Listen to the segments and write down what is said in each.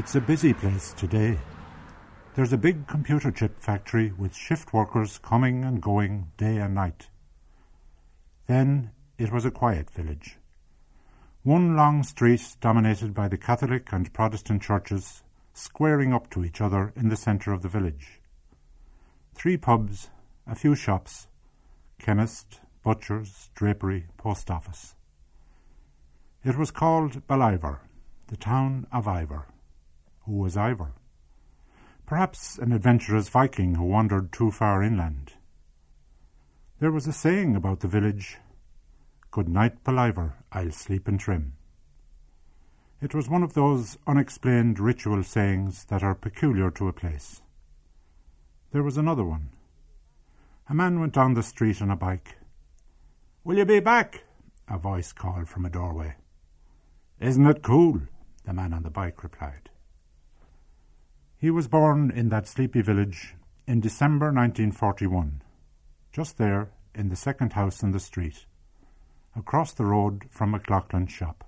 It's a busy place today. There's a big computer chip factory with shift workers coming and going day and night. Then it was a quiet village. One long street dominated by the Catholic and Protestant churches squaring up to each other in the centre of the village. Three pubs, a few shops, chemist, butchers, drapery, post office. It was called Ballivor, the town of Ivor. Who was Ivor? Perhaps an adventurous Viking who wandered too far inland. There was a saying about the village Good night, Ballivor, I'll sleep in trim. It was one of those unexplained ritual sayings that are peculiar to a place. There was another one. A man went down the street on a bike. Will you be back? A voice called from a doorway. Isn't it cool? The man on the bike replied. He was born in that sleepy village in December 1941, just there in the second house in the street, across the road from McLaughlin's shop.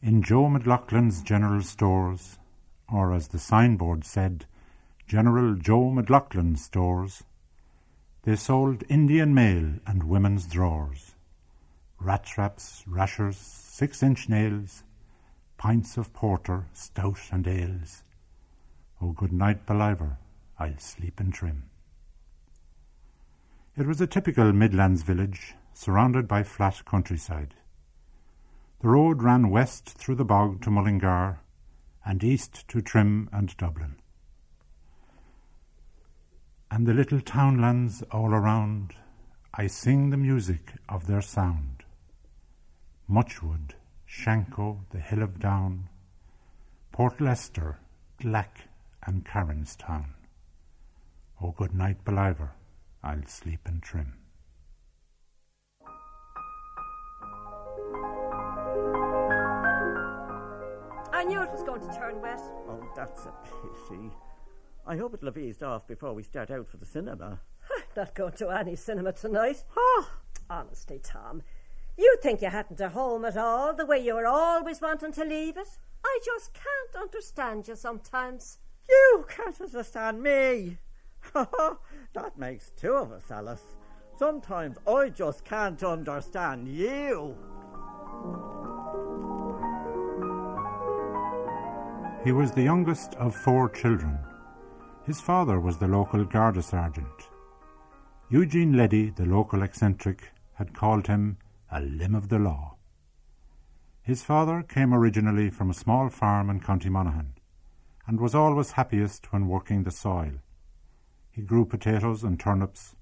In Joe McLaughlin's General Stores, or as the signboard said, General Joe McLaughlin Stores, they sold Indian mail and women's drawers, rat traps, rashers, six-inch nails, pints of porter, stout and ales. Oh, good night, Ballivor, I'll sleep in trim. It was a typical Midlands village, surrounded by flat countryside. The road ran west through the bog to Mullingar, and east to Trim and Dublin. And the little townlands all around, I sing the music of their sound. Muchwood, Shanko, the Hill of Down, Portlester, Glack, and Town. Oh, good night, Ballivor, I'll sleep in trim. I knew it was going to turn wet. Oh, that's a pity. I hope it'll have eased off before we start out for the cinema. Not going to any cinema tonight. Oh, Honestly, Tom, you think you hadn't a home at all, the way you were always wanting to leave it? I just can't understand you sometimes. you can't understand me. that makes two of us, Alice. Sometimes I just can't understand you. He was the youngest of four children. His father was the local Garda sergeant. Eugene Leddy, the local eccentric, had called him a limb of the law. His father came originally from a small farm in County Monaghan, and was always happiest when working the soil. He grew potatoes and turnips,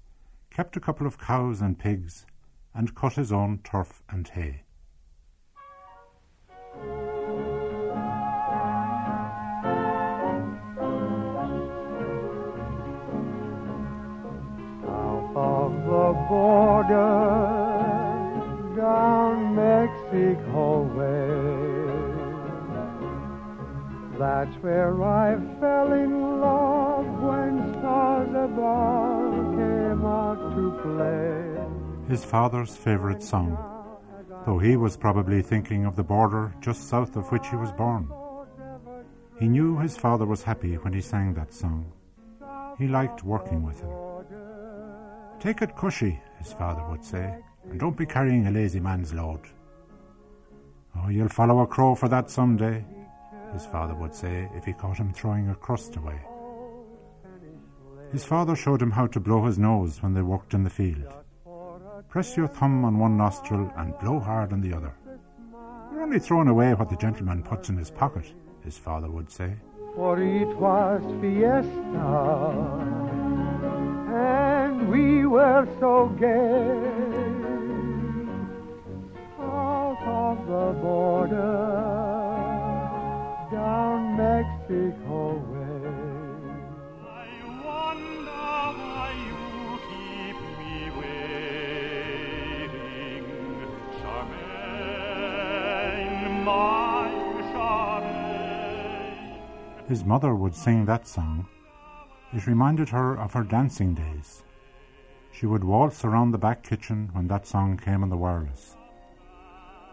kept a couple of cows and pigs, and cut his own turf and hay. That's where I fell in love when stars above came out to play. His father's favourite song, though he was probably thinking of the border just south of which he was born. He knew his father was happy when he sang that song. He liked working with him. Take it cushy, his father would say, and don't be carrying a lazy man's load. Oh, you'll follow a crow for that some day, his father would say if he caught him throwing a crust away. His father showed him how to blow his nose when they worked in the field. Press your thumb on one nostril and blow hard on the other. You're only throwing away what the gentleman puts in his pocket, his father would say. For it was fiesta, and we were so gay. South of the border, down Mexico way. I wonder why you keep me waiting, Charmaine, my Charmaine. His mother would sing that song. It reminded her of her dancing days. She would waltz around the back kitchen when that song came on the wireless.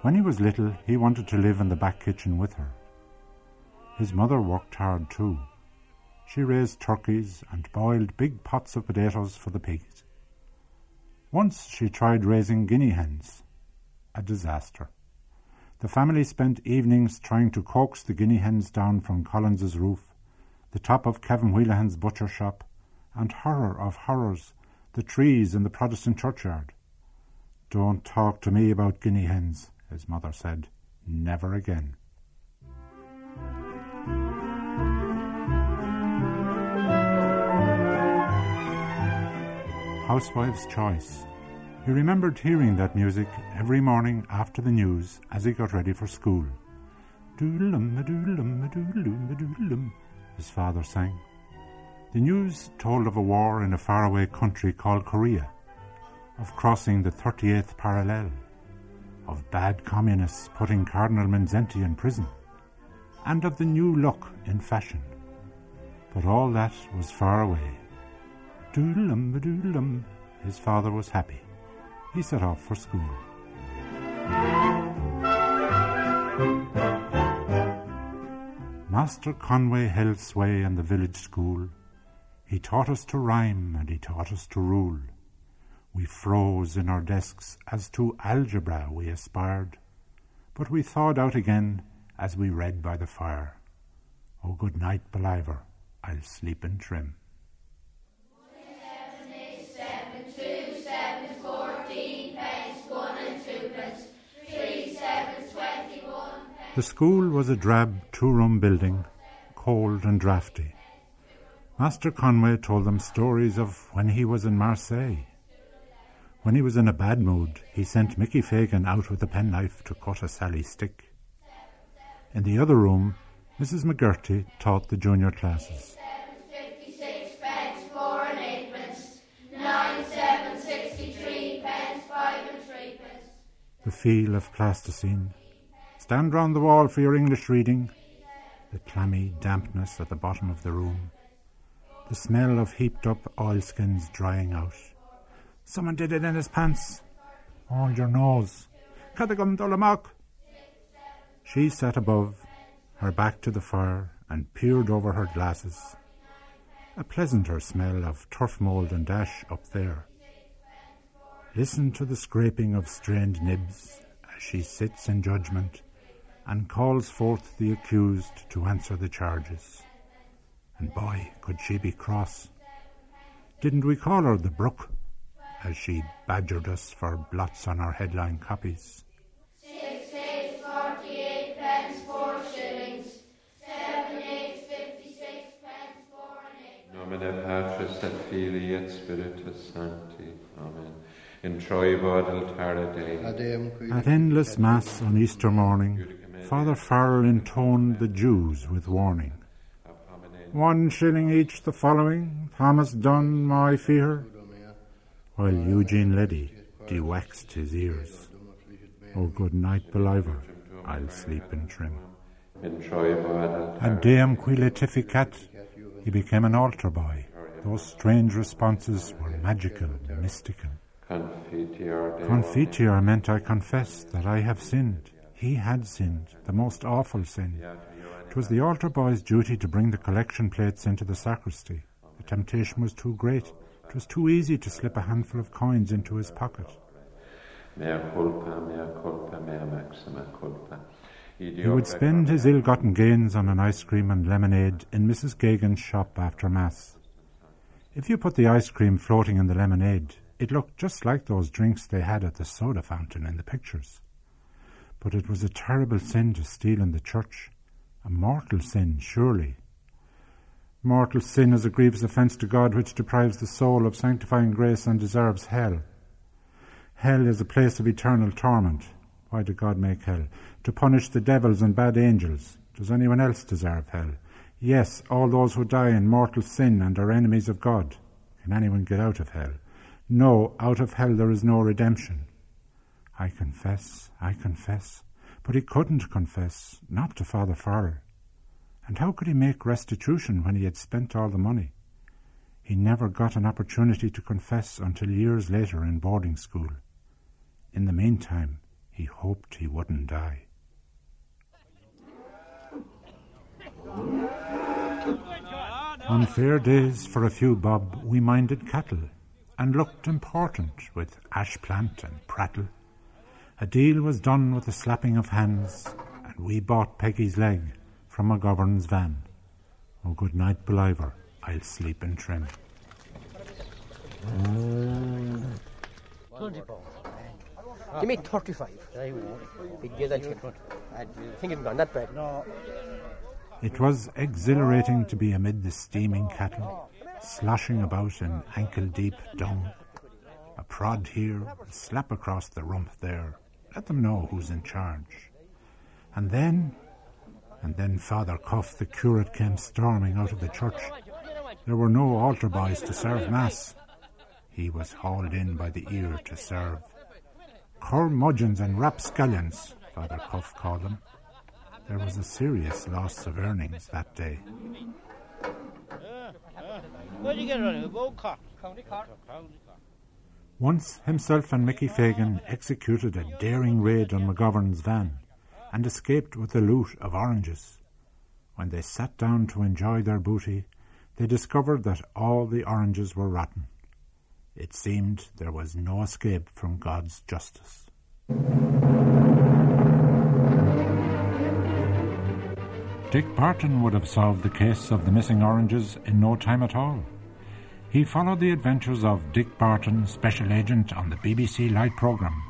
When he was little, he wanted to live in the back kitchen with her. His mother worked hard too. She raised turkeys and boiled big pots of potatoes for the pigs. Once she tried raising guinea hens. A disaster. The family spent evenings trying to coax the guinea hens down from Collins's roof, the top of Kevin Wheelahan's butcher shop, and horror of horrors, the trees in the Protestant churchyard. Don't talk to me about guinea hens, his mother said. Never again. Housewives' Choice. He remembered hearing that music every morning after the news as he got ready for school. Doodle-um, doodle-um, his father sang. The news told of a war in a faraway country called Korea, of crossing the 38th parallel, of bad communists putting Cardinal Mindszenty in prison, and of the new look in fashion. But all that was far away. Doodle-um, his father was happy. He set off for school. Master Conway held sway in the village school. He taught us to rhyme and he taught us to rule. We froze in our desks as to algebra we aspired, but we thawed out again as we read by the fire. Oh, good night, Ballivor, I'll sleep in trim. The school was a drab two room building, cold and draughty. Master Conway told them stories of when he was in Marseille. When he was in a bad mood, he sent Mickey Fagan out with a penknife to cut a Sally stick. In the other room, Mrs. McGurty taught the junior classes. The feel of plasticine, Stand round the wall for your English reading. The clammy dampness at the bottom of the room. The smell of heaped up oilskins drying out. Someone did it in his pants. Hold your nose. Cadagum dolamak. She sat above, her back to the fire, and peered over her glasses. A pleasanter smell of turf mould and ash up there. Listen to the scraping of strained nibs as she sits in judgment and calls forth the accused to answer the charges. And boy, could she be cross. Didn't we call her the Brook, as she badgered us for blots on our headline copies? Six eight forty-eight pence, four shillings. Seven eight fifty-six pence, four and eight. Nomine Patris et Filii et Spiritus Sancti. Amen. Introibo ad altare Dei. At endless Mass on Easter morning, Father Farrell intoned the Jews with warning. One shilling each the following, Thomas Dunn, my fear, while Eugene Leddy de-waxed his ears. Oh, good night, Ballivor, I'll sleep in trim. Troibod Deum qui letificat, he became an altar boy. Those strange responses were magical, mystical. Confiteor Dei. Confiteor meant I confess that I have sinned. He had sinned, the most awful sin. It was the altar boy's duty to bring the collection plates into the sacristy. The temptation was too great. It was too easy to slip a handful of coins into his pocket. Mea culpa, mea culpa, mea maxima culpa. He would spend his ill gotten gains on an ice cream and lemonade in Mrs. Gagan's shop after Mass. If you put the ice cream floating in the lemonade, it looked just like those drinks they had at the soda fountain in the pictures. But it was a terrible sin to steal in the church. A mortal sin, surely. Mortal sin is a grievous offence to God which deprives the soul of sanctifying grace and deserves hell. Hell is a place of eternal torment. Why did God make hell? To punish the devils and bad angels. Does anyone else deserve hell? Yes, all those who die in mortal sin and are enemies of God. Can anyone get out of hell? No, out of hell there is no redemption. I confess, I confess. But he couldn't confess, not to Father Farrell. And how could he make restitution when he had spent all the money? He never got an opportunity to confess until years later in boarding school. In the meantime, he hoped he wouldn't die. On fair days for a few bob we minded cattle and looked important with ash plant and prattle. A deal was done with a slapping of hands, and we bought Peggy's leg from a McGovern's van. Oh, good night, Ballivor. I'll sleep in trim. Give me 35. I won't. Big I'll take it. I think it's gone that bad. No. It was exhilarating to be amid the steaming cattle, sloshing about in ankle deep dung. A prod here, a slap across the rump there. Let them know who's in charge. And then, and then Father Cuff, the curate, came storming out of the church. There were no altar boys to serve Mass. He was hauled in by the ear to serve. Curmudgeons and rapscallions, Father Cuff called them. There was a serious loss of earnings that day. Where'd you get it on? Old Cork. County Cork. Once himself and Mickey Fagan executed a daring raid on McGovern's van and escaped with the loot of oranges. When they sat down to enjoy their booty, they discovered that all the oranges were rotten. It seemed there was no escape from God's justice. Dick Barton would have solved the case of the missing oranges in no time at all. He followed the adventures of Dick Barton, special agent on the BBC Light programme.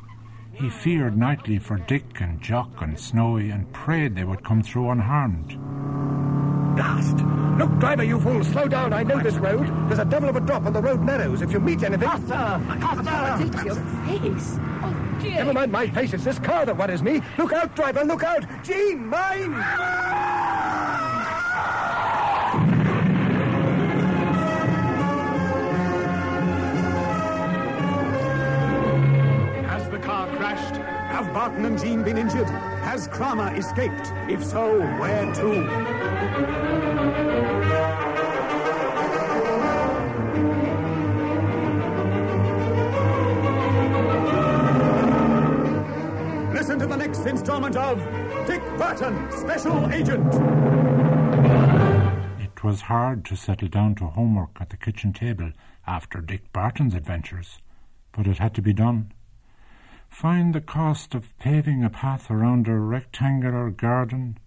He feared nightly for Dick and Jock and Snowy and prayed they would come through unharmed. Blast! Look, driver, you fool, slow down. I know this road. There's a devil of a drop and the road narrows. If you meet anything. Costa! Costa! It's your face. Oh, dear. Never mind my face, it's this car that worries me. Look out, driver, look out! Jean, mine! Have Barton and Jean been injured? Has Kramer escaped? If so, where to? Listen to the next installment of Dick Barton, Special Agent. It was hard to settle down to homework at the kitchen table after Dick Barton's adventures, but it had to be done. Find the cost of paving a path around a rectangular garden.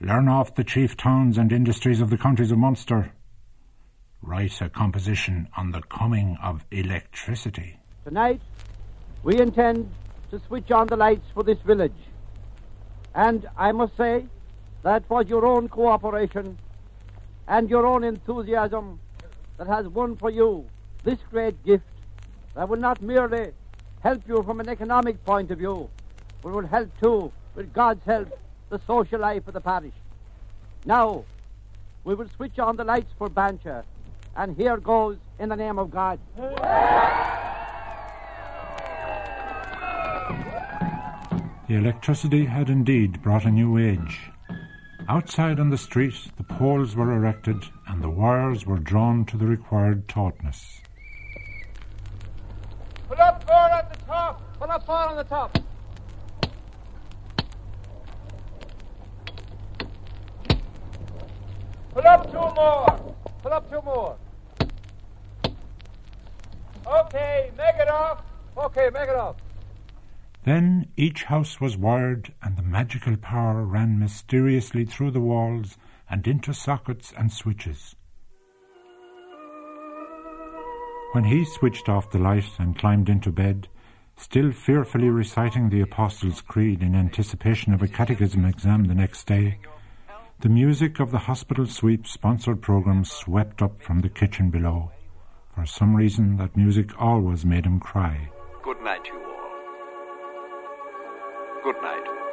Learn off the chief towns and industries of the counties of Munster. Write a composition on the coming of electricity. Tonight, we intend to switch on the lights for this village. And I must say that was your own cooperation and your own enthusiasm that has won for you this great gift that will not merely help you from an economic point of view, but will help too, with God's help, the social life of the parish. Now, we will switch on the lights for Bancher, and here goes in the name of God. The electricity had indeed brought a new age. Outside on the street, the poles were erected and the wires were drawn to the required tautness. Up at the top. Pull up on the top. Pull up two more. Pull up two more. Okay, make it off. Okay, make it off. Then each house was wired, and the magical power ran mysteriously through the walls and into sockets and switches. When he switched off the light and climbed into bed, still fearfully reciting the Apostles' Creed in anticipation of a catechism exam the next day, the music of the hospital sweep sponsored program swept up from the kitchen below. For some reason, that music always made him cry. Good night, you all. Good night.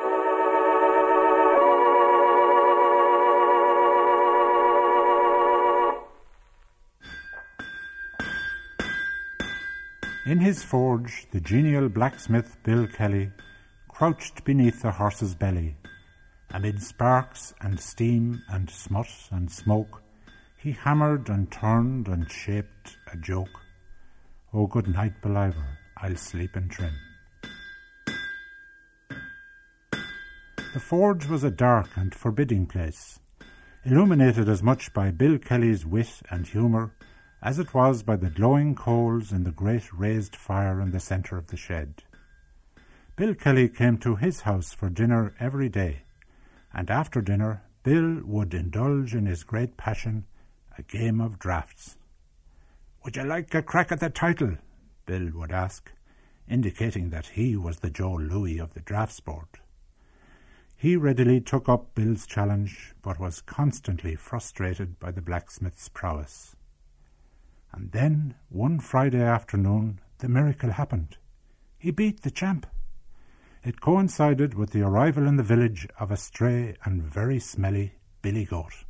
In his forge, the genial blacksmith Bill Kelly crouched beneath the horse's belly. Amid sparks and steam and smut and smoke, he hammered and turned and shaped a joke. Oh, good night, Ballivor, I'll sleep in trim. The forge was a dark and forbidding place. illuminated as much by Bill Kelly's wit and humour as it was by the glowing coals in the great raised fire in the centre of the shed. Bill Kelly came to his house for dinner every day, and after dinner Bill would indulge in his great passion, a game of draughts. Would you like a crack at the title? Bill would ask, indicating that he was the Joe Louis of the draft sport. He readily took up Bill's challenge, but was constantly frustrated by the blacksmith's prowess. And then, one Friday afternoon, the miracle happened. He beat the champ. It coincided with the arrival in the village of a stray and very smelly billy goat.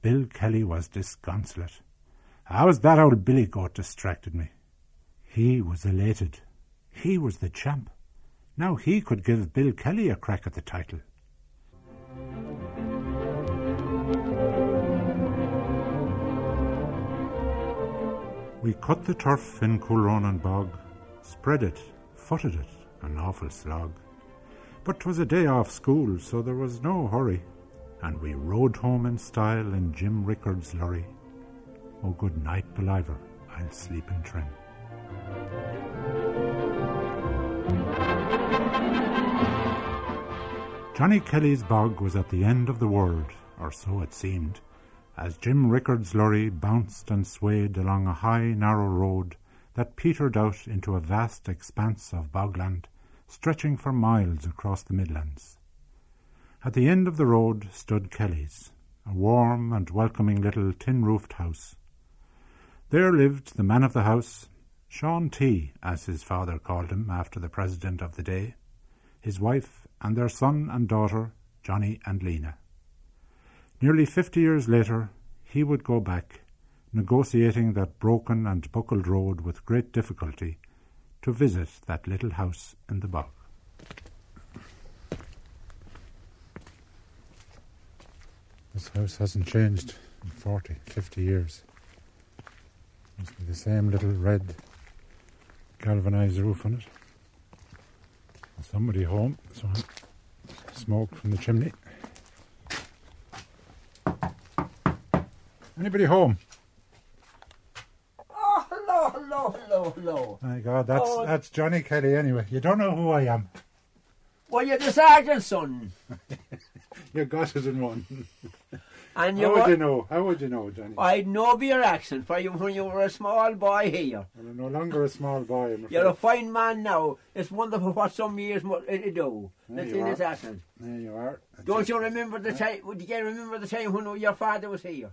Bill Kelly was disconsolate. How's that old billy goat distracted me? He was elated. He was the champ. Now he could give Bill Kelly a crack at the title. We cut the turf in Coolronan bog, spread it, footed it, an awful slog. But 'twas a day off school, so there was no hurry, and we rode home in style in Jim Rickard's lorry. Oh, good night, Ballivor, I'll sleep in trim. Johnny Kelly's bog was at the end of the world, or so it seemed, as Jim Rickard's lorry bounced and swayed along a high, narrow road that petered out into a vast expanse of bogland, stretching for miles across the Midlands. At the end of the road stood Kelly's, a warm and welcoming little tin-roofed house. There lived the man of the house, Sean T, as his father called him after the president of the day, his wife, and their son and daughter, Johnny and Lena. Nearly fifty years later, he would go back, negotiating that broken and buckled road with great difficulty, to visit that little house in the bog. This house hasn't changed in 40, 50 years. Must be the same little red galvanized roof on it. Somebody home, smoke from the chimney. Anybody home? Oh, hello, hello, hello, hello. My God, that's Oh. that's Johnny Kelly anyway. You don't know who I am. Well, you're the sergeant's son. You got it in one. And you How would you know? How would you know, Johnny? I'd know by your accent for you when you were a small boy here. Well, I'm no longer a small boy. You're a fine man now. It's wonderful what some years it'll do. There see are. this accent. There you are. Don't you remember the time? Would you remember the time when your father was here?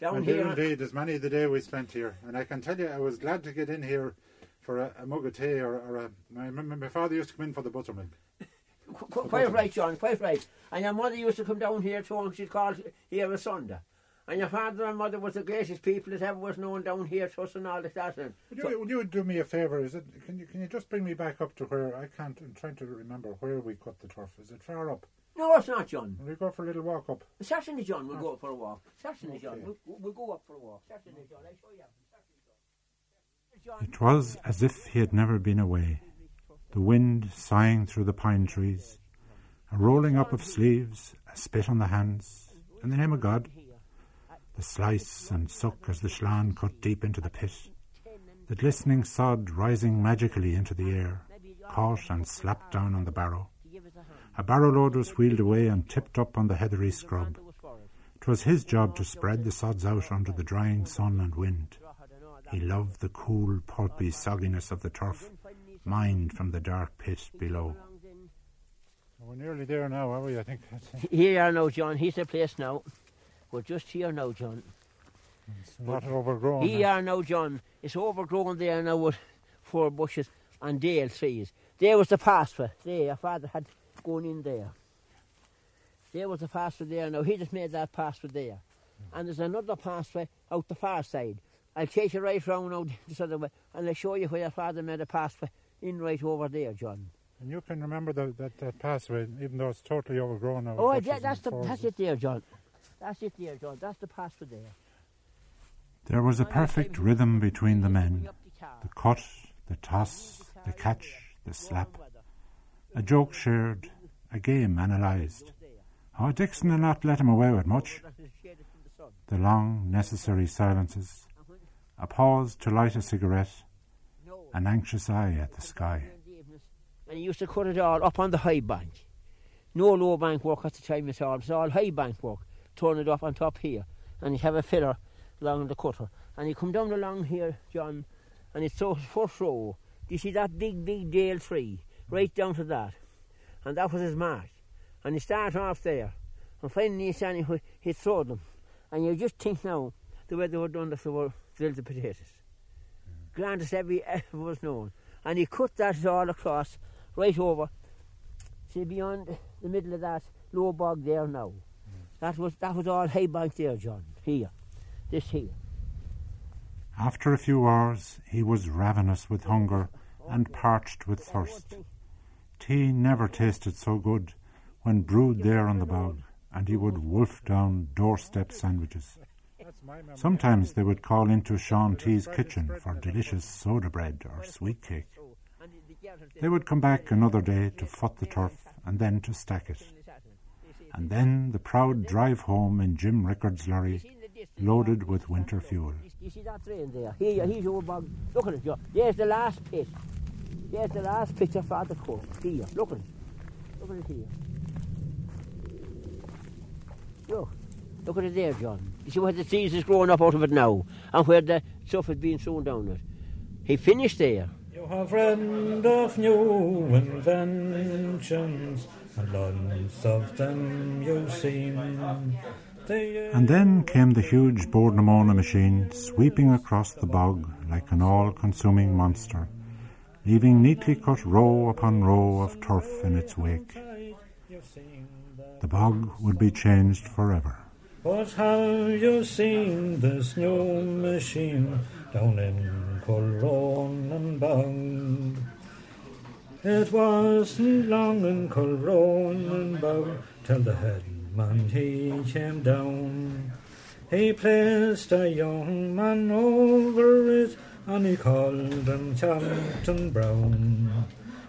Down I do here. Uh, indeed. as many of the day we spent here, and I can tell you, I was glad to get in here for a, a mug of tea or, or a. I remember my father used to come in for the buttermilk. Qu- Quite right, John, quite right. And your mother used to come down here too, and she'd call here a Sunday. And your father and mother was the greatest people that ever was known down here to us and all this that. And Would you, would you do me a favour? Is it? Can you can you just bring me back up to where I can't? I'm trying to remember where we cut the turf. Is it far up? No, it's not, John. Will we go for a little walk up? Certainly, John, we'll ah. go for a walk. Certainly, John, we'll, we'll go up for a walk. Certainly, John, I'll show you. It was as if he had never been away. The wind sighing through the pine trees, a rolling up of sleeves, a spit on the hands, in the name of God. The slice and suck as the sleán cut deep into the pit, the glistening sod rising magically into the air, caught and slapped down on the barrow. A barrow load was wheeled away and tipped up on the heathery scrub. 'Twas his job to spread the sods out under the drying sun and wind. He loved the cool, pulpy sogginess of the turf, mined from the dark pit below. We're nearly there now, are we? I think that's it. Here you are now, John. Here's the place now. We're just here now, John. It's not overgrown. Here you are now, John. It's overgrown there now with four bushes and dale trees. There was the pathway. There, your father had gone in there. There was a pathway there now. He just made that pathway there. And there's another pathway out the far side. I'll take you right round now this other way and I'll show you where your father made a pathway in right over there, John. And you can remember the, that, that pathway, even though it's totally overgrown now. Oh, bushes that, that's, and the, that's it there, John. That's it there, John. That's the pathway there. There was a perfect rhythm between the men the cut, the toss, the catch, the slap. A joke shared, a game analysed, Oh, Dixon will not let him away with much. The long, necessary silences, a pause to light a cigarette, an anxious eye at the sky. And he used to cut it all up on the high bank. No low bank work at the time at all. It was all high bank work. Turn it up on top here. And he'd have a filler along the cutter. And he'd come down along here, John, and it's so first row. Do you see that big, big Dale tree? Right down to that. And that was his mark. And he started off there. And finally he's standing, he'd throw them. And you just think now, the way they were done, that they were drilled the potatoes. Mm. Grandest every ever was known. And he cut that all across, right over, see beyond the middle of that low bog there now. Mm. That was that was all hay bank there, John. Here. This here. After a few hours, he was ravenous with hunger and parched with thirst. Tea never tasted so good when brewed there on the bog, and he would wolf down doorstep sandwiches. Sometimes they would call into Sean T's kitchen for delicious soda bread or sweet cake. They would come back another day to foot the turf and then to stack it. And then the proud drive home in Jim Rickard's lorry, loaded with winter fuel. You see that train there? Here, here's your bog. Look at it, Joe. There's the last pit. There's the last picture for the court. Here, look at it. Look at it here. Look. Look at it there, John. You see where the seeds is growing up out of it now, and where the stuff has been thrown down it. He finished there. You have read of new inventions, and lots of them you've seen. And then came the huge Bord na Móna machine sweeping across the bog like an all consuming monster, leaving neatly cut row upon row of turf in its wake. The bog would be changed forever. But have you seen this new machine down in Coolronan and? It wasn't long in Coolronan and till the headman he came down. He placed a young man over it and he called him Captain Brown.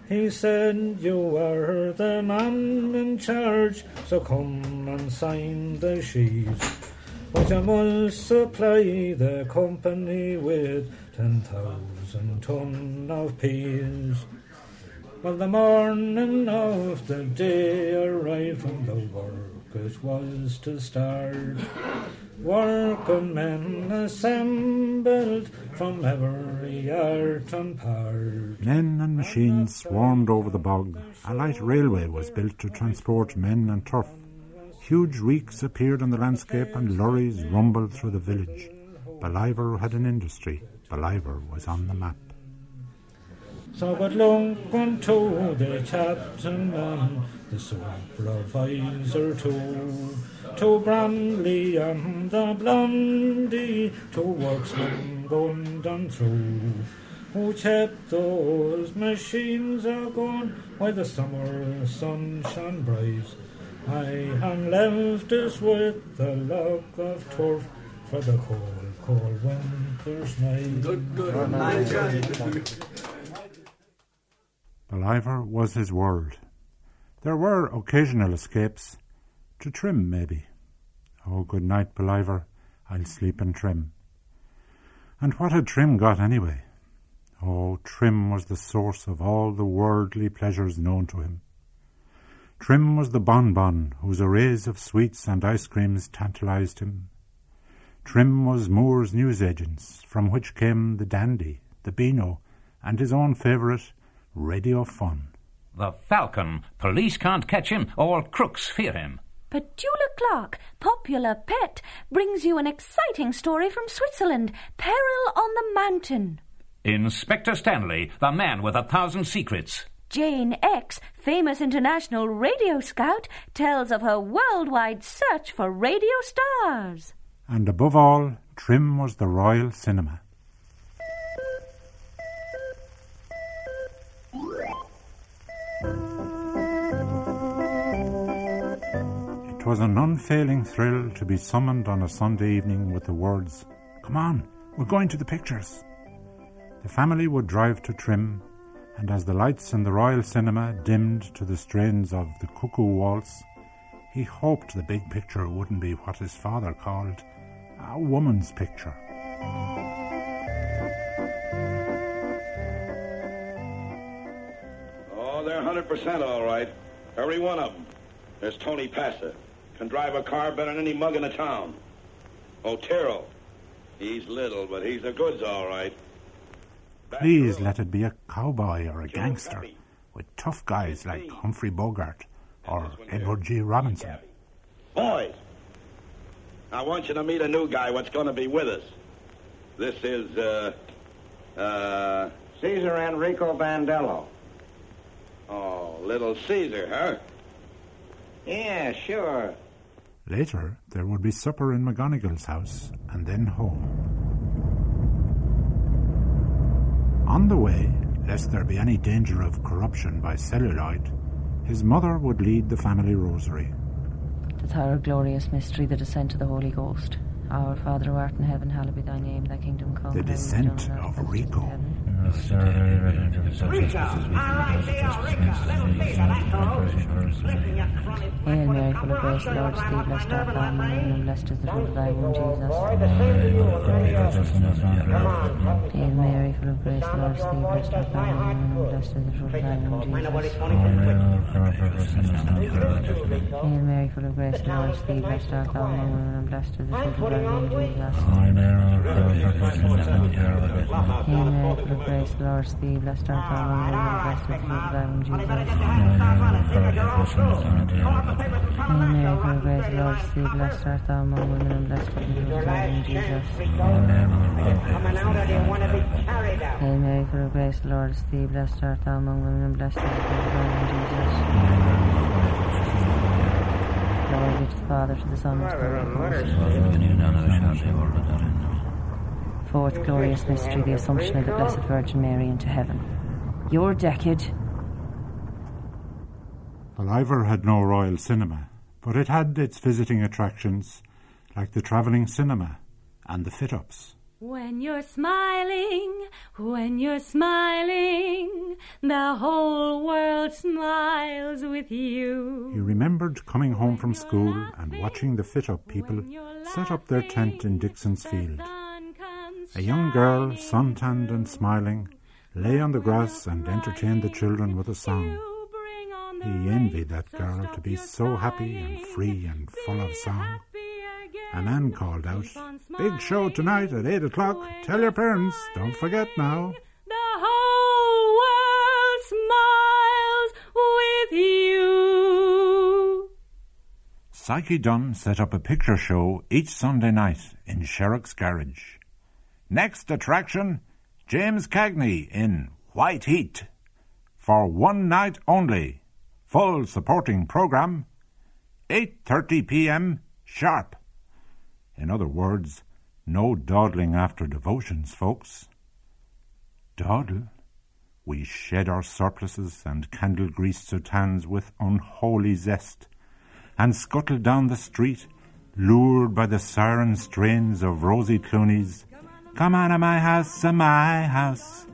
He said, You are the man in charge, so come and sign the sheet. But you must supply the company with ten thousand ton of peas. Well, the morning of the day arrived when the work was to start. Workmen assembled from every art and part. Men and machines swarmed over the bog. A light railway was built to transport men and turf. Huge reeks appeared on the landscape and lorries rumbled through the village. Ballivor had an industry. Ballivor was on the map. So good luck unto the captain and the supervisor too. To Branley and the Blondie, to worksmen gone down through. Who kept those machines a going while the summer sun shone bright. I am left us with the luck of turf for the cold, cold winter's night. Good, good night, Ballivor was his world. There were occasional escapes. To Trim, maybe. Oh, good night, Ballivor. I'll sleep in Trim. And what had Trim got anyway? Oh, Trim was the source of all the worldly pleasures known to him. Trim was the bonbon whose arrays of sweets and ice creams tantalized him. Trim was Moore's newsagents, from which came the Dandy, the Beano, and his own favourite, Radio Fun. The Falcon. Police can't catch him. All crooks fear him. Petula Clark, popular pet, brings you an exciting story from Switzerland Peril on the Mountain. Inspector Stanley, the man with a thousand secrets. Jane X, famous international radio scout, tells of her worldwide search for radio stars. And above all, Trim was the Royal Cinema. Was an unfailing thrill to be summoned on a Sunday evening with the words, Come on, we're going to the pictures. The family would drive to Trim, and as the lights in the Royal Cinema dimmed to the strains of the Cuckoo Waltz, He hoped the big picture wouldn't be what his father called a woman's picture. Oh, they're 100% all right. Every one of them. There's Tony Passa. Can drive a car better than any mug in the town. Otero. He's little, but he's the goods all right. Please let it be a cowboy or a gangster with tough guys like Humphrey Bogart or Edward G. Robinson. Boys, I want you to meet a new guy what's going to be with us. This is, uh, uh... Caesar Enrico Bandello. Oh, little Caesar, huh? Yeah, sure. Later, there would be supper in McGonagall's house and then home. On the way, lest there be any danger of corruption by celluloid, his mother would lead the family rosary. The third glorious mystery, the descent of the Holy Ghost. Our Father who art in heaven, hallowed be thy name, thy kingdom come. The descent of Rico. Hail Mary, full of grace, Lord is thee, blessed art thou among women, and blessed is the fruit of thy womb, Jesus. Hail Mary, full of grace, Lord is thee, blessed art thou among women, and blessed is the fruit of thy womb, Jesus. Hail Mary, full of grace, Lord is thee, blessed art thou among women, and blessed is the fruit of thy womb, Jesus. Hail Mary, full of grace, Lord is thee, blessed art thou among women, and blessed is the fruit of thy womb, Jesus. The Lord is thee, blessed art thou among women, and blessed is the fruit of thy womb, Jesus. Hail Mary, full of grace, the Lord is thee, blessed art thou among women, and blessed is the fruit of thy womb, Jesus. Glory be to the Father, to the Son, and to the Holy Ghost. Fourth glorious mystery, the Assumption of the Blessed Virgin Mary into heaven. Your decade. Ballivor had no royal cinema, but it had its visiting attractions, like the travelling cinema and the fit-ups. When you're smiling, when you're smiling, the whole world smiles with you. He remembered coming home from school and watching the fit-up people set up their tent in Dixon's Field. A young girl, suntanned and smiling, lay on the grass and entertained the children with a song. He envied that girl to be so happy and free and full of song. A man called out, Big show tonight at eight o'clock. Tell your parents, don't forget now. The whole world smiles with you. Psyche Dunn set up a picture show each Sunday night in Sherrock's garage. Next attraction, James Cagney in White Heat. For one night only. Full supporting program. 8.30 p.m. sharp. In other words, no dawdling after devotions, folks. Dawdle? We shed our surplices and candle greased soutanes with unholy zest, and scuttled down the street, lured by the siren strains of Rosie Clooney's Come on to my house, to my house,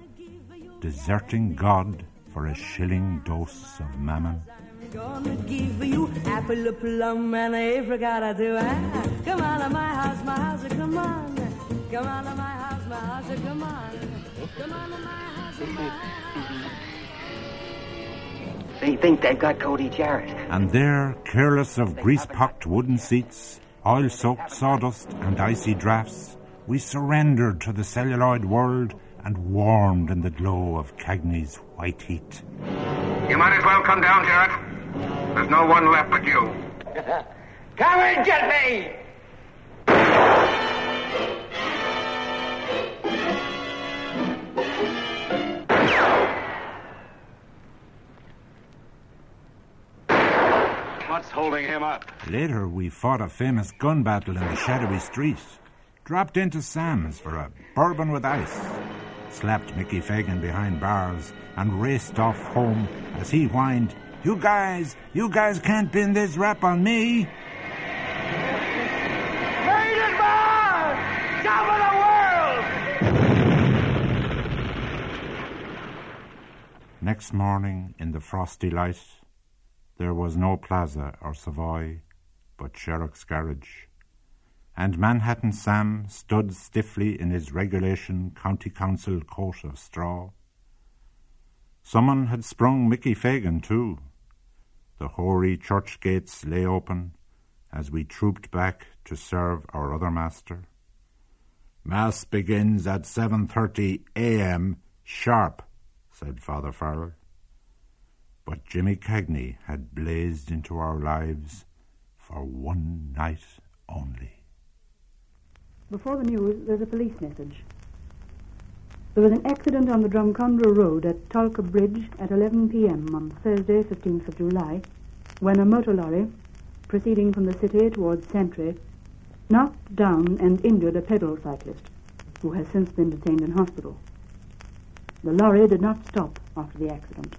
deserting God for a shilling dose of mammon. Gonna give you apple, a plum, and a apricot or two. Ah, Come on of my house, my house, come on. Come on to my house, my house, come on. Come on to my house, my house. They think they've got Cody Jarrett. And there, careless of grease-pocked wooden seats, oil-soaked sawdust, and icy draughts, we surrendered to the celluloid world and warmed in the glow of Cagney's white heat. You might as well come down, Jarrett. There's no one left but you. Come and get me! What's holding him up? Later, we fought a famous gun battle in the shadowy street, dropped into Sam's for a bourbon with ice, slapped Mickey Fagan behind bars, and raced off home as he whined, You guys, you guys can't pin this rap on me. Rated Bar! Top of the world! Next morning, in the frosty light, there was no Plaza or Savoy but Sherrock's garage. And Manhattan Sam stood stiffly in his regulation county council coat of straw. Someone had sprung Mickey Fagan, too. The hoary church gates lay open as we trooped back to serve our other master. Mass begins at 7.30 a.m. sharp, said Father Farrell. But Jimmy Cagney had blazed into our lives for one night only. Before the news, there's a police message. There was an accident on the Drumcondra Road at Tolka Bridge at 11 p.m. on Thursday, 15th of July, when a motor lorry, proceeding from the city towards Santry, knocked down and injured a pedal cyclist, who has since been detained in hospital. The lorry did not stop after the accident.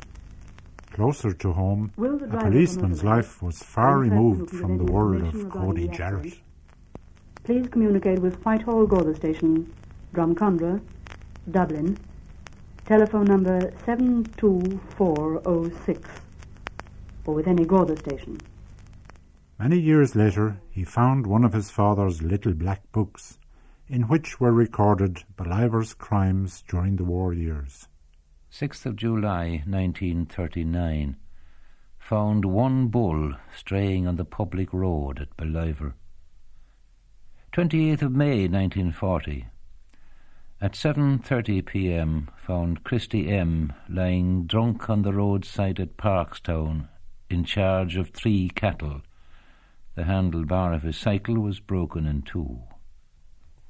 Closer to home, the a policeman's life was far and the person removed from the world of Cody Jarrett. Accident. Please communicate with Whitehall Garda Station, Drumcondra, Dublin. Telephone number 72406 or with any Garda station. Many years later, he found one of his father's little black books, in which were recorded Ballivor's crimes during the war years. 6th of July 1939 found one bull straying on the public road at Ballivor. 28th of May 1940 at 7:30 p.m. found Christy M lying drunk on the roadside at Parkstown in charge of three cattle. The handlebar of his cycle was broken in two.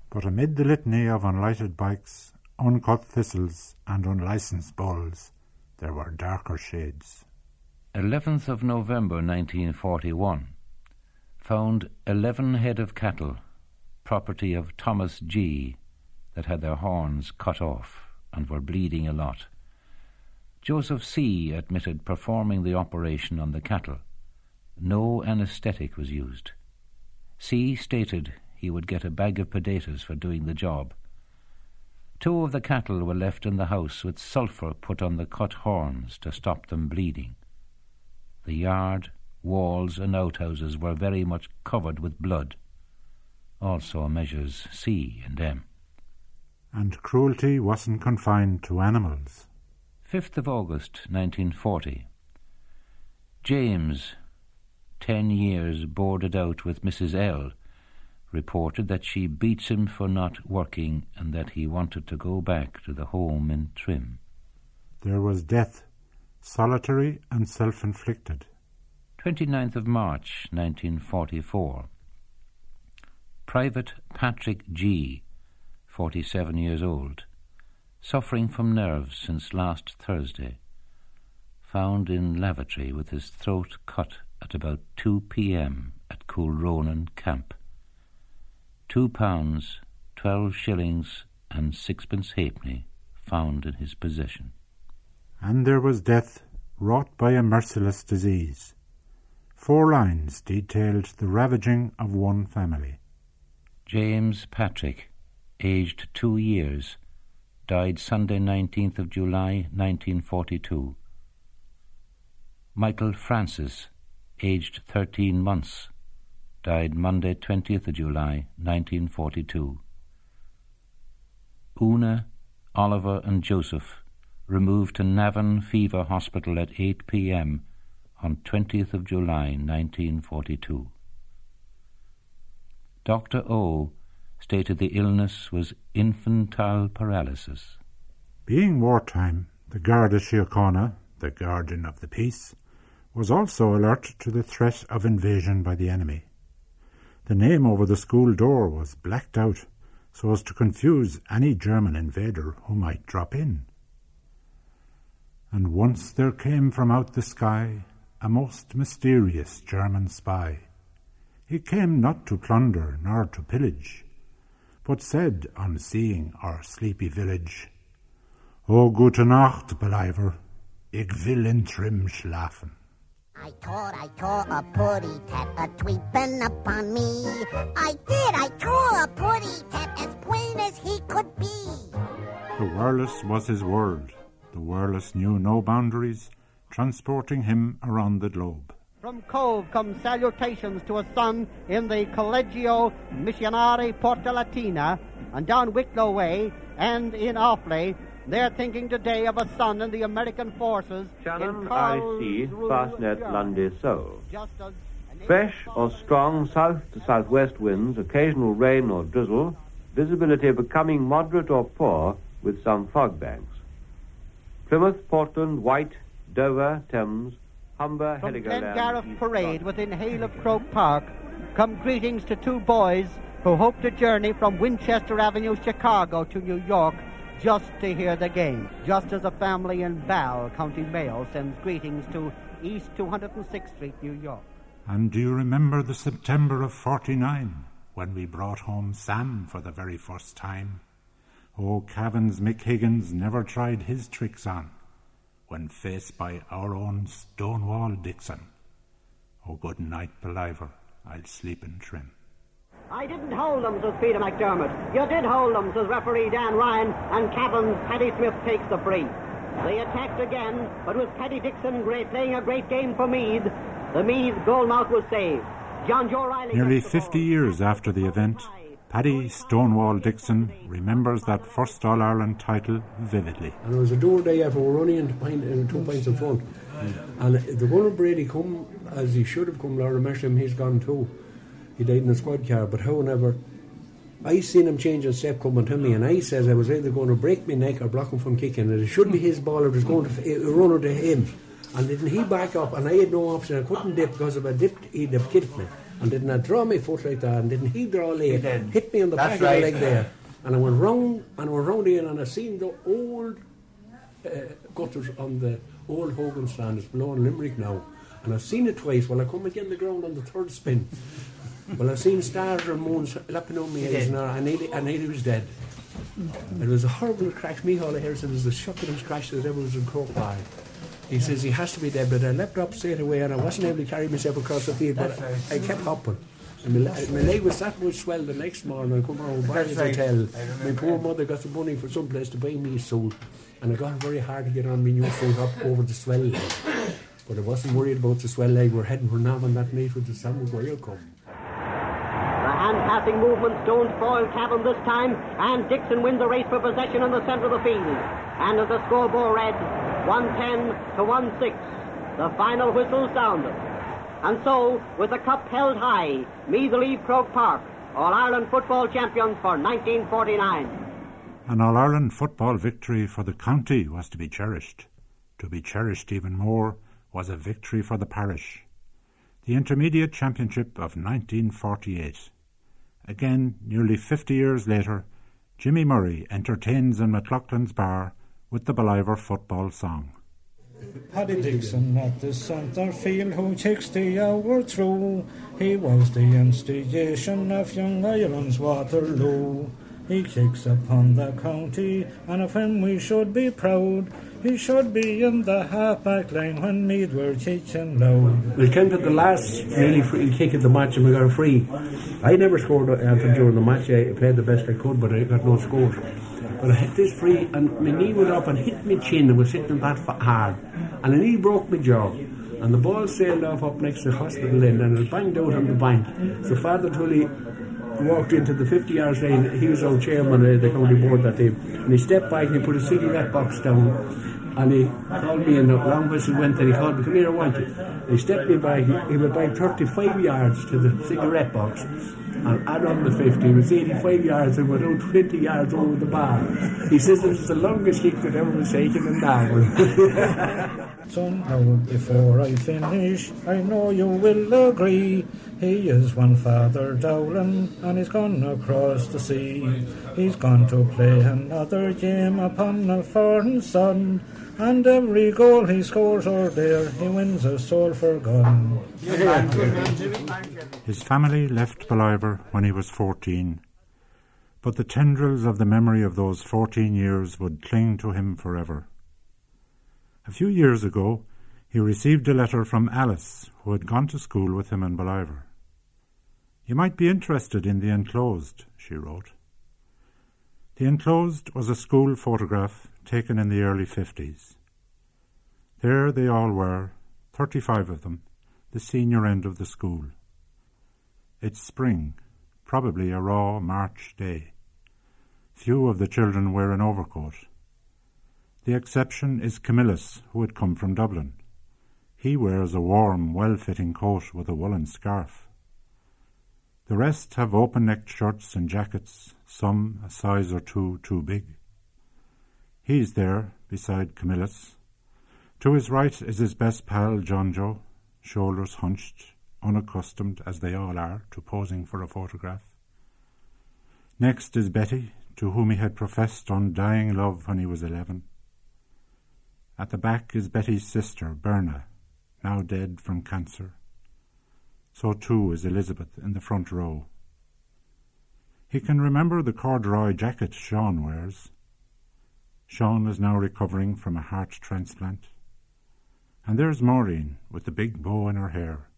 But amid the litany of unlighted bikes, uncut thistles, and unlicensed bulls, there were darker shades. 11th of November 1941 found 11 head of cattle, property of Thomas G, that had their horns cut off and were bleeding a lot. Joseph C. admitted performing the operation on the cattle. No anesthetic was used. C. stated he would get a bag of potatoes for doing the job. Two of the cattle were left in the house with sulphur put on the cut horns to stop them bleeding. The yard, walls, and outhouses were very much covered with blood. Also measures C and M. And cruelty wasn't confined to animals. 5th of August 1940. James, ten years boarded out with Mrs. L, reported that she beats him for not working and that he wanted to go back to the home in Trim. There was death, solitary and self-inflicted. 29th of March 1944. Private Patrick G, 47 years old, suffering from nerves since last Thursday, found in lavatory with his throat cut at about 2 p.m. at Coolronan Camp. Two pounds, twelve shillings, and sixpence halfpenny found in his possession. And there was death wrought by a merciless disease. Four lines detailed the ravaging of one family. James Patrick, aged two years, died Sunday 19th of July 1942. Michael Francis, aged 13 months, died Monday 20th of July 1942. Una, Oliver and Joseph removed to Navan Fever Hospital at 8 p.m. on 20th of July 1942. Dr. O stated the illness was infantile paralysis. Being wartime, the Garda Síochána, the guardian of the peace, was also alert to the threat of invasion by the enemy. The name over the school door was blacked out so as to confuse any German invader who might drop in. And once there came from out the sky a most mysterious German spy. He came not to plunder nor to pillage, but said on seeing our sleepy village, O gute Nacht, Ballivor, ich will in Trim schlafen. I thought I saw a putty tat a tweepin' upon me. I did, I saw a putty tat as plain as he could be. The wireless was his world. The wireless knew no boundaries, transporting him around the globe. From Cobh come salutations to a son in the Collegio Missionari Porta Latina, and down Wicklow Way and in Offaly, they're thinking today of a son in the American forces Shannon in Aristide Karlsruhe, Fastnet. Lundy as Fresh or strong south to southwest winds, occasional rain or drizzle, visibility becoming moderate or poor with some fog banks. Plymouth, Portland, Wight, Dover, Thames, Humber, From Heligoland. Glengarriff Parade within hail of Croke Park come greetings to two boys who hope to journey from Winchester Avenue, Chicago to New York just to hear the game. Just as a family in Ball, County Mayo, sends greetings to East 206th Street, New York. And do you remember the September of 49 when we brought home Sam for the very first time? Oh, Cavan's Mick Higgins never tried his tricks on when faced by our own Stonewall Dixon. Oh, good night, Ballivor. I'll sleep in trim. I didn't hold them, says Peter McDermott. You did hold them, says referee Dan Ryan, and Cavan's Paddy Smith takes the free. They attacked again, but with Paddy Dixon great, playing a great game for Meath, the Meath goalmouth was saved. John Joe Riley Nearly 50 years after the event, Paddy Stonewall Dixon remembers that first All Ireland title vividly. And it was a door day after we were running into pint, uh, two pints in front. And the Gunner Brady come as he should have come, Laura Mersham, he's gone too. He died in the squad car, but however, I seen him change a step coming to me, and I says I was either going to break my neck or block him from kicking, and it should be his ball, it was going to f- run into him. And didn't he back up, and I had no option, I couldn't dip because if I dipped, he'd have kicked me. And didn't I draw my foot like that, and didn't he draw a leg, hit me on the That's back right. of the leg there. And I went round, and I went round in, and I seen the old uh, gutters on the old Hogan stand. It's below in Limerick now. And I've seen it twice. Well, I come again the ground on the third spin. well, I've seen stars and moons lapping on me eyes, and I nearly, I nearly was dead. It was a horrible crash. Michal here said it was the shockingest crash that ever was in Park. He says he has to be dead, but I leapt up straight away and I wasn't able to carry myself across the field, but I, I kept hopping. And my, le- my leg was that much swelled the next morning. I come home to That's Barry's right. Hotel. My poor mother got the money for some place to buy me a suit, and it got very hard to get on my new suit up over the swell leg. But I wasn't worried about the swell leg. We're heading for Navan that night with the sun will come. The hand passing movements don't foil Cavan this time, and Dixon wins the race for possession in the centre of the field. And as the scoreboard read, 110 to 16, the final whistle sounded. And so, with the cup held high, Meath leave Croke Park, All Ireland football champions for 1949. An All Ireland football victory for the county was to be cherished. To be cherished even more was a victory for the parish. The Intermediate Championship of 1948. Again, nearly 50 years later, Jimmy Murray entertains in McLaughlin's bar with the Ballivor football song. Paddy Dixon at the centre field who kicks the hour through. He was the instigation of young Ireland's Waterloo. He kicks upon the county, and of him we should be proud. He should be in the half-back line when Meath were kicking low. We came to the last nearly free kick of the match and we got a free. I never scored uh, anything during the match. I played the best I could, but I got no scores. But I hit this free and my knee went up and hit my chin and was hitting that hard. And the knee broke my jaw. And the ball sailed off up next to the hospital end and it banged out on the bank. So Father Tully walked into the 50 yards line. He was our chairman of the county board that day. And he stepped back and he put a cigarette box down. And he called me and the long whistle went and he called me, come here, I want you. And he stepped me back, he, he went back 35 yards to the cigarette box. And add on the 50, it was 85 yards and went out 20 yards over the bar. He says this is the longest kick that ever was taken in Darwin. Son, now, before I finish, I know you will agree. He is one Father Dowling, and he's gone across the sea. He's gone to play another game upon a foreign sun. And every goal he scores or there, he wins a soul for gun. His family left Ballivor when he was 14, but the tendrils of the memory of those 14 years would cling to him forever. A few years ago, he received a letter from Alice, who had gone to school with him in Ballivor. You might be interested in the enclosed, she wrote. The enclosed was a school photograph taken in the early 50s. There they all were, 35 of them, the senior end of the school. It's spring, probably a raw March day. Few of the children wear an overcoat. The exception is Camillus, who had come from Dublin. He wears a warm, well fitting coat with a woolen scarf. The rest have open necked shirts and jackets, some a size or two too big. He's there beside Camillus. To his right is his best pal, John Joe, shoulders hunched, unaccustomed as they all are to posing for a photograph. Next is Betty, to whom he had professed undying love when he was eleven. At the back is Betty's sister, Berna, now dead from cancer. So too is Elizabeth in the front row. He can remember the corduroy jacket Sean wears. Sean is now recovering from a heart transplant. And there's Maureen with the big bow in her hair.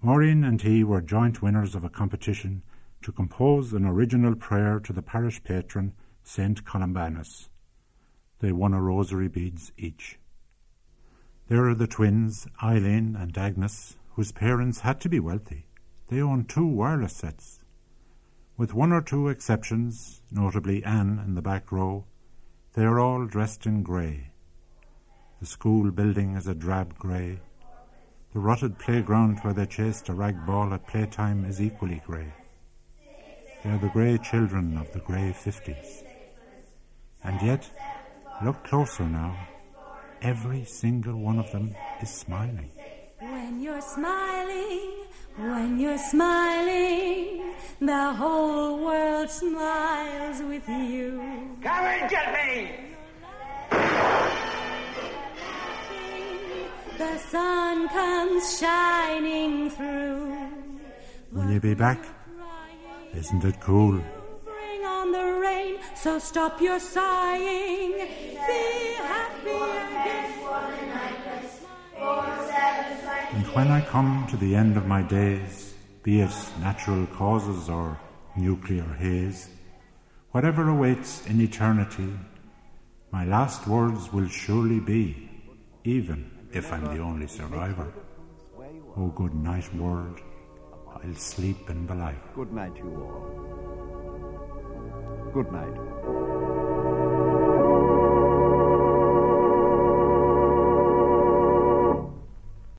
Maureen and he were joint winners of a competition to compose an original prayer to the parish patron, Saint Columbanus. They won a rosary beads each. There are the twins, Eileen and Agnes, whose parents had to be wealthy. They own two wireless sets. With one or two exceptions, notably Anne in the back row, they are all dressed in grey. The school building is a drab grey. The rotted playground where they chased a rag ball at playtime is equally grey. They are the grey children of the grey fifties. And yet, look closer now. Every single one of them is smiling. When you're smiling, when you're smiling, the whole world smiles with you. Come and get me! The sun comes shining through. Will you be back? Isn't it cool? Bring on the rain, so stop your sighing. Be happy again. And when I come to the end of my days, be it natural causes or nuclear haze, whatever awaits in eternity, my last words will surely be, even if I'm the only survivor. Oh, good night, world. I'll sleep in Ballivor. Good night, you all. Good night.